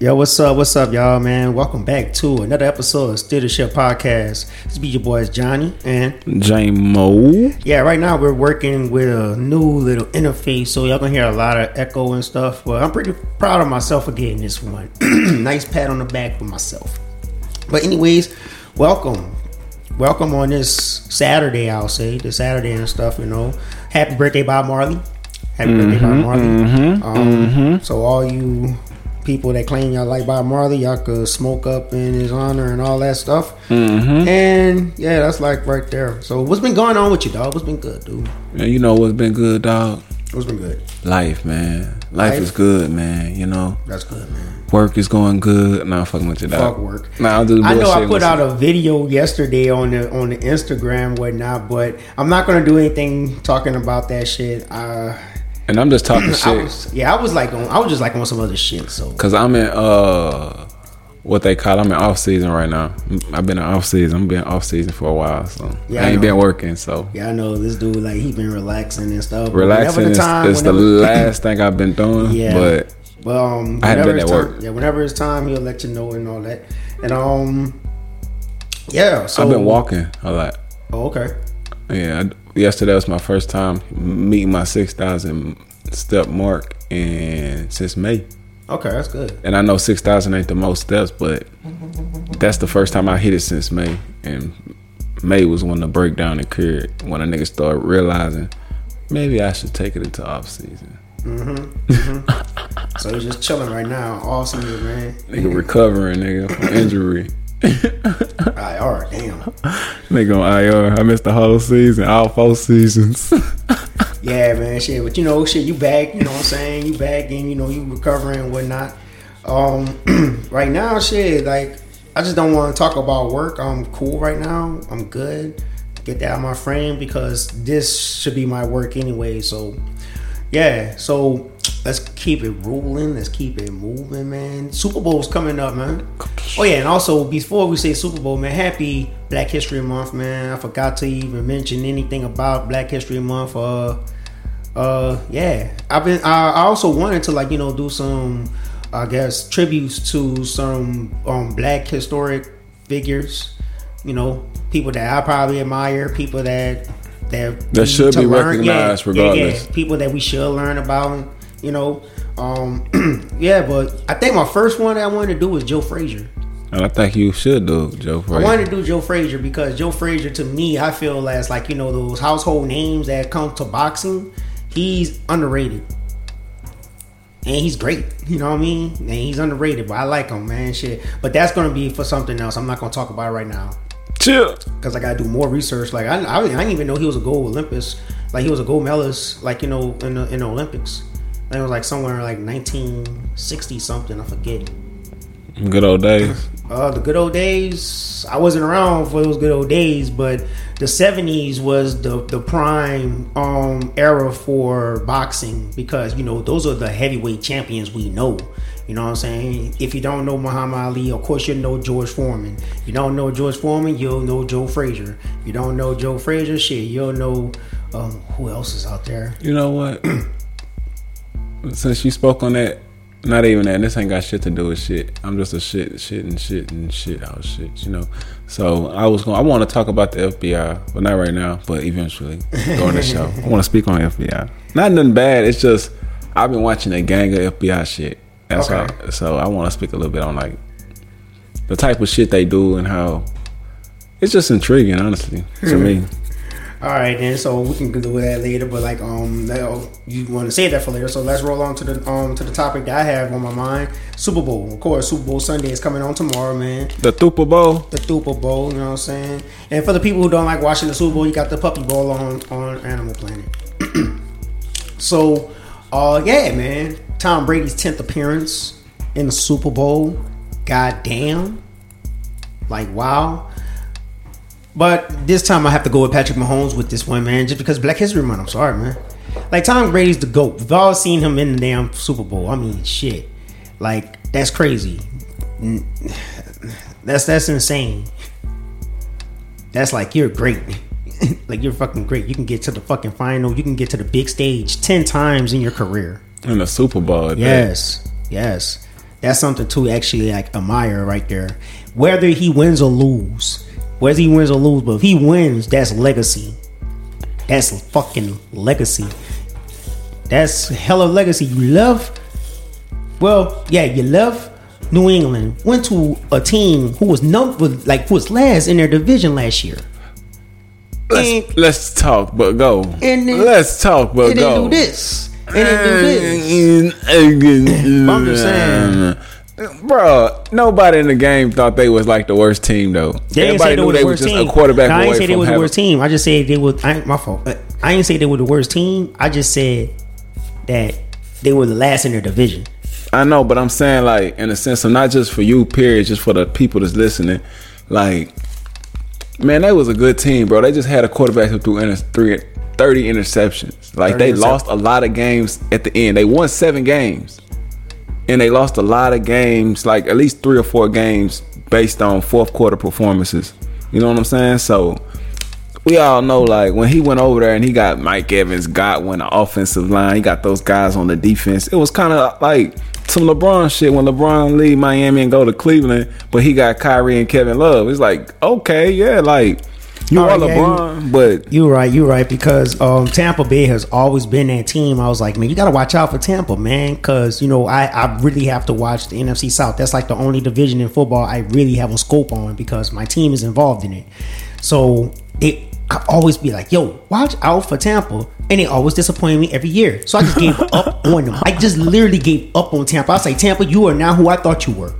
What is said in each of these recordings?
Yo, what's up? What's up, y'all, man? Welcome back to another episode of Still the Shit Podcast. This be your boys Johnny and J-Mo. yeah, right now we're working with a new little interface, so y'all gonna hear a lot of echo and stuff. But I'm pretty proud of myself for getting this one. nice pat on the back for myself. But anyways, welcome, welcome on this Saturday. I'll say the Saturday and stuff. You know, happy birthday, Bob Marley. Happy birthday, Bob mm-hmm, Marley. Mm-hmm, um, mm-hmm. So all you people that claim y'all like Bob Marley, y'all could smoke up in his honor and all that stuff. And yeah, that's like right there. So what's been going on with you, dog? What's been good, dude? And you know what's been good, dog? What's been good? Life, man. Life, Life? is good, man. You know, That's good, man. work is going good. Nah, I'm fucking with you, dog. Fuck work. Nah, I'm just I know I put out a video yesterday on the on the Instagram whatnot, but I'm not gonna do anything talking about that shit. Uh, and I'm just talking I shit was, yeah, I was like on, I was just like on some other shit. So because I'm in uh what they call. I'm in off season right now. I've been in off season. I'm been off season for a while, so Yeah, I I ain't know. been working. So yeah, I know this dude like he been relaxing and stuff. relaxing is, time- is the last thing I've been doing. Yeah. But But um, I whenever been at time, work. yeah, whenever it's time, he'll let you know and all that. And um, yeah. So I've been walking a lot. Oh, okay. Yeah, I, yesterday was my first time meeting my six thousand step mark, and since May. Okay, that's good. And I know six thousand ain't the most steps, but that's the first time I hit it since May. And May was when the breakdown occurred when a nigga started realizing maybe I should take it into off season. Mhm. So he's just chilling right now, all season, man. Nigga recovering, nigga from injury. IR, damn. Nigga on IR. I missed the whole season, all four seasons. Yeah, man, shit. But you know, shit, you back. You know what I'm saying? You back and you know you recovering and whatnot. Um, right now, shit, like I just don't want to talk about work. I'm cool right now. I'm good. Get that out of my frame because this should be my work anyway. So, yeah. So let's keep it rolling. Let's keep it moving, man. Super Bowl's coming up, man. Oh yeah, and also before we say Super Bowl, man, happy Black History Month, man. I forgot to even mention anything about Black History Month. Uh, uh, yeah, I've been. I, I also wanted to like you know do some, I guess, tributes to some um Black historic figures. You know, people that I probably admire, people that that That should be learn- yeah, recognized yeah, yeah, regardless. people that we should learn about. You know, um, yeah, but I think my first one that I wanted to do was Joe Frazier. and I think you should do Joe I wanted to do Joe Frazier because Joe Frazier to me, I feel as like you know those household names that come to boxing. He's underrated, and he's great. You know what I mean? And he's underrated, but I like him, man. Shit, but that's gonna be for something else. I'm not gonna talk about it right now Chill. because I gotta do more research. Like I, I, I didn't even know he was a gold Olympus. Like he was a gold medalist. Like you know in the, in the Olympics. And it was like somewhere like 1960 something. I forget. Good old days. Uh, the good old days. I wasn't around for those good old days, but the '70s was the the prime um era for boxing because you know those are the heavyweight champions we know. You know what I'm saying? If you don't know Muhammad Ali, of course you know George Foreman. You don't know George Foreman, you'll know Joe Frazier. You don't know Joe Frazier, shit, you'll know um, who else is out there. You know what? Since you spoke on that, not even that. This ain't got shit to do with shit. I'm just a shit, shit, and shit, and shit out shit. You know. So I was going. I want to talk about the FBI, but not right now. But eventually during the show, I want to speak on FBI. Not nothing bad. It's just I've been watching a gang of FBI shit. That's Okay. So I want to speak a little bit on like the type of shit they do and how it's just intriguing, honestly, to hmm. me. All right, then. So we can do that later. But like, um, now you want to say that for later. So let's roll on to the um to the topic that I have on my mind. Super Bowl, of course. Super Bowl Sunday is coming on tomorrow, man. The Super Bowl. The Super Bowl, you know what I'm saying. And for the people who don't like watching the Super Bowl, you got the Puppy Bowl on on Animal Planet. so, uh, yeah, man. Tom Brady's tenth appearance in the Super Bowl. God damn. Like wow. But this time I have to go with Patrick Mahomes with this one, man, just because Black History Month. I'm sorry, man. Like Tom Brady's the GOAT. We've all seen him in the damn Super Bowl. I mean, shit. Like, that's crazy. That's that's insane. That's like you're great. like you're fucking great. You can get to the fucking final. You can get to the big stage ten times in your career. In the Super Bowl. that. Yes, yes. That's something to actually like admire right there. Whether he wins or lose, whether he wins or lose, but if he wins, that's legacy. That's fucking legacy. That's hella legacy. You love, well, yeah, you love New England. Went to a team who was number like who was last in their division last year. Let's, And- let's talk, but go. And then- let's talk, but It go. didn't do this. It didn't do this. I'm just saying. Bro, nobody in the game thought they was like the worst team though. They didn't Everybody say they were they the was worst just team. a quarterback No, I didn't say they was the worst team. I just said they was. I, ain't- my fault. Uh, I didn't say they were the worst team. I just said that they were the last in their division. I know, but I'm saying like in a sense of not just for you, period, just for the people that's listening. Like, man, that was a good team, bro. They just had a quarterback who threw inter- three, 30 interceptions. Like 30 they lost a lot of games at the end. They won seven games, and they lost a lot of games, like at least three or four games, based on fourth quarter performances. You know what I'm saying? So we all know like when he went over there and he got Mike Evans, Godwin, the offensive line, he got those guys on the defense. It was kind of like some LeBron shit when LeBron leave Miami and go to Cleveland, but he got Kyrie and Kevin Love. It's like okay, yeah, like you All are right, yeah, LeBron, but You're right. You're right because um, Tampa Bay has always been that team. I was like, man, you got to watch out for Tampa, man, because you know I, I really have to watch the NFC South. That's like the only division in football I really have a scope on because my team is involved in it. So it I always be like, yo, watch out for Tampa, and they always disappoint me every year. So I just gave up on them. I just literally gave up on Tampa. I say, Tampa, you are not who I thought you were.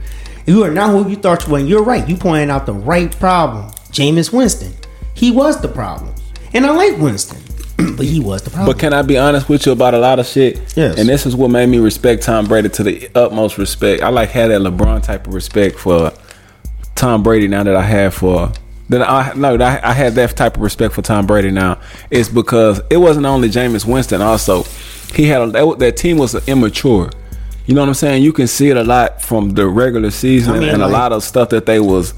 You are not who you thought you were. And you're right. You pointed out the right problem. Jameis Winston. He was the problem. And I like Winston, but he was the problem. But can I be honest with you about a lot of shit? Yes. And this is what made me respect Tom Brady to the utmost respect. I like had that LeBron type of respect for Tom Brady now that I have for then I no that I, I had that type of respect for Tom Brady now. It's because it wasn't only Jameis Winston. Also, he had a, that, that team was immature. You know what I'm saying? You can see it a lot from the regular season I mean, and a lot of stuff that they was.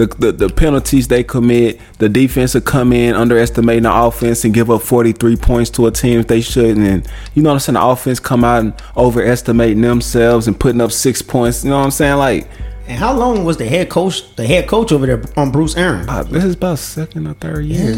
The, the, the penalties they commit, the defense will come in underestimating the offense and give up 43 points to a team if they shouldn't. And you know what I'm saying? The offense come out and overestimating themselves and putting up six points. You know what I'm saying? Like, and how long was the head coach, the head coach over there on Bruce Arians? uh, this is about second or third year.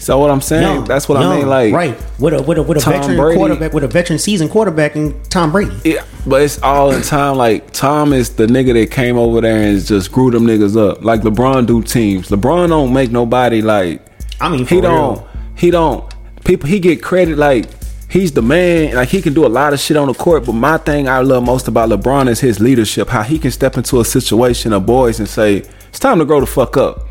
So what I'm saying, Young, that's what I mean. Like, right with a with a with a Tom veteran Brady- quarterback with a veteran seasoned quarterback and Tom Brady. Yeah, but it's all in time. Like Tom is the nigga that came over there and just grew them niggas up. Like LeBron do teams. LeBron don't make nobody like. I mean, he real. don't. He don't. People. He get credit like he's the man. Like he can do a lot of shit on the court. But my thing I love most about LeBron is his leadership. How he can step into a situation of boys and say it's time to grow the fuck up.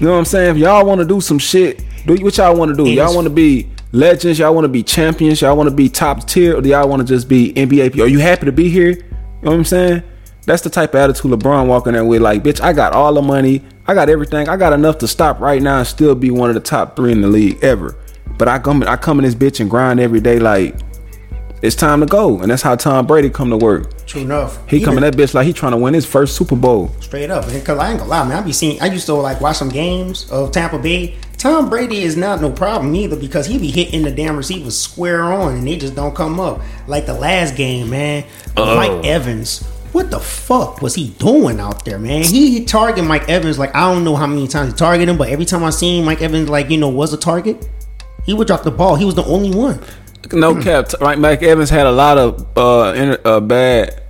You know what I'm saying? If y'all want to do some shit, do what y'all want to do. Y'all want to be legends. Y'all want to be champions. Y'all want to be top tier, or do y'all want to just be NBA? Are you happy to be here? You know what I'm saying? That's the type of attitude LeBron walking there with. Like, bitch, I got all the money. I got everything. I got enough to stop right now and still be one of the top three in the league ever. But I come, I come in this bitch and grind every day. Like, it's time to go, and that's how Tom Brady come to work. True enough. He Even- coming that bitch like he trying to win his first Super Bowl. Straight up, because I ain't gonna lie, man. I be seeing. I used to like watch some games of Tampa Bay. Tom Brady is not no problem either because he be hitting the damn receivers square on and they just don't come up. Like the last game, man. Oh. Mike Evans. What the fuck was he doing out there, man? He target Mike Evans like I don't know how many times he targeted him, but every time I seen Mike Evans like you know was a target, he would drop the ball. He was the only one. No cap. Right, Mike Evans had a lot of uh, inter- uh bad.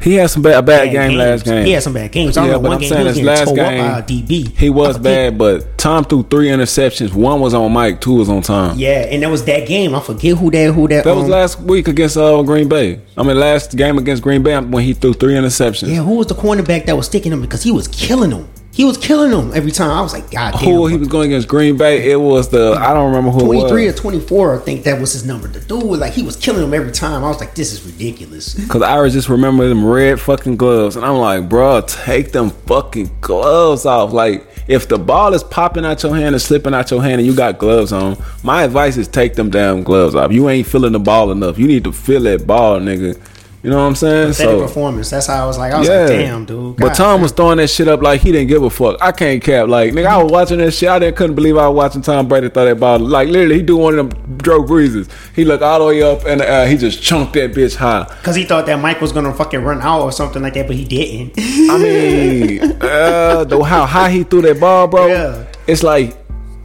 He had some bad, a bad, Bad game games. last game. He had some bad games. I Yeah, but one I'm game saying his last game, up a DB. He was bad, but Tom threw three interceptions. One was on Mike, two was on Tom. Yeah, and that was that game. I forget who that who that. That was um, last week against uh, Green Bay. I mean, last game against Green Bay when he threw three interceptions. Yeah, who was the cornerback that was sticking him because he was killing him. He was killing them every time. I was like, God damn. Who he was going against Green Bay? It was the I don't remember who. 23 or 24, I think that was his number. The dude was like, he was killing them every time. I was like, this is ridiculous. Cause I was just remember them red fucking gloves, and I'm like, bro, take them fucking gloves off. Like, if the ball is popping out your hand and slipping out your hand, and you got gloves on, my advice is take them damn gloves off. You ain't feeling the ball enough. You need to feel that ball, nigga. You know what I'm saying? Pathetic so performance. That's how I was like, I was like, damn, dude. But Tom was throwing that shit up like he didn't give a fuck. I can't cap. Like nigga, I was watching that shit. I didn't couldn't believe I was watching Tom Brady throw that ball. Like literally, he do one of them Drew Breeses. He looked all the way up and uh, he just chunked that bitch high. Cause he thought that Mike was gonna fucking run out or something like that, but he didn't. I mean, uh, the, how high he threw that ball, bro. Yeah. It's like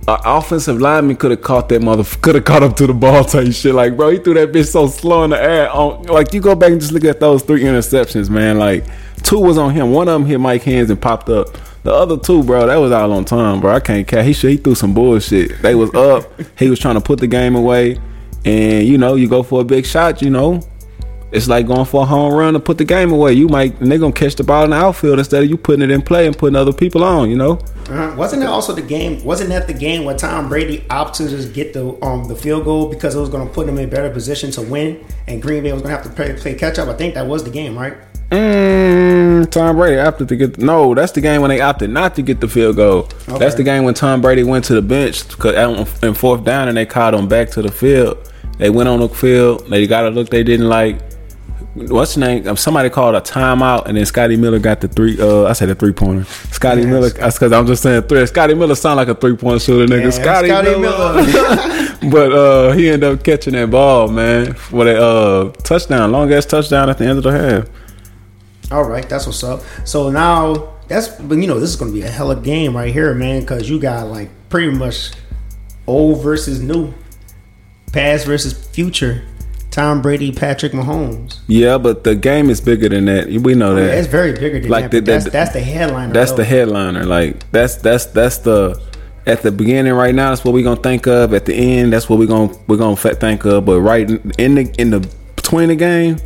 an offensive lineman could have caught that mother, could have caught up to the ball type shit. Like, bro, he threw that bitch so slow in the air. On, like, you go back and just look at those three interceptions, man. Like, two was on him. One of them hit Mike hands and popped up. The other two, bro, that was all on time, bro. I can't catch. He he threw some bullshit. They was up. he was trying to put the game away, and you know, you go for a big shot, you know. It's like going for a home run to put the game away. You might and they gonna catch the ball in the outfield instead of you putting it in play and putting other people on. You know. Uh, wasn't that also the game? Wasn't that the game where Tom Brady opted to just get the um the field goal because it was going to put him in a better position to win, and Green Bay was going to have to play, play catch up? I think that was the game, right? Mm, Tom Brady opted to get no. That's the game when they opted not to get the field goal. Okay. That's the game when Tom Brady went to the bench 'cause on- in fourth down and they called him back to the field. They went on the field. They got a look they didn't like. What's the name? Um, Somebody called a timeout, and then Scotty Miller got the three. Uh, I said a three pointer. Scotty Yeah, Miller. That's because I'm just saying three. Scotty Miller sound like a three point shooter, nigga. Scotty, Scotty Miller. but uh, he ended up catching that ball, man, for a uh, touchdown, long ass touchdown at the end of the half. All right, that's what's up. So now that's but you know this is going to be a hell of a game right here, man, because you got like pretty much old versus new, past versus future. Tom Brady, Patrick Mahomes. Yeah, but the game is bigger than that. We know that. It's very bigger than Like that. the- the- that's, that's the headliner. That's though. the headliner. Like that's that's that's the at the beginning right now. That's what we're gonna think of. At the end, that's what we're gonna we're gonna think of. But right in the in the between the game,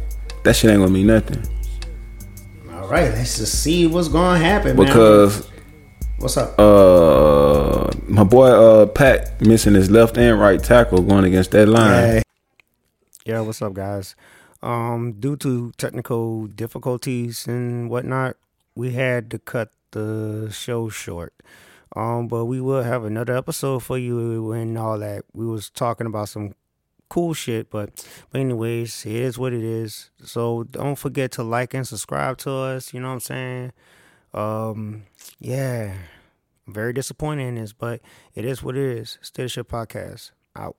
that shit ain't gonna mean nothing All right, let's just see what's going to happen. man. because what's up? uh my boy uh Pat missing his left and right tackle going against that line. Hey. Yeah, what's up, guys? Um, due to technical difficulties and whatnot, we had to cut the show short. Um, but we will have another episode for you and all that. We was talking about some cool shit, but but anyways, it is what it is. So don't forget to like and subscribe to us. You know what I'm saying? Um, yeah, very disappointed in this, but it is what it is. Shit Podcast out.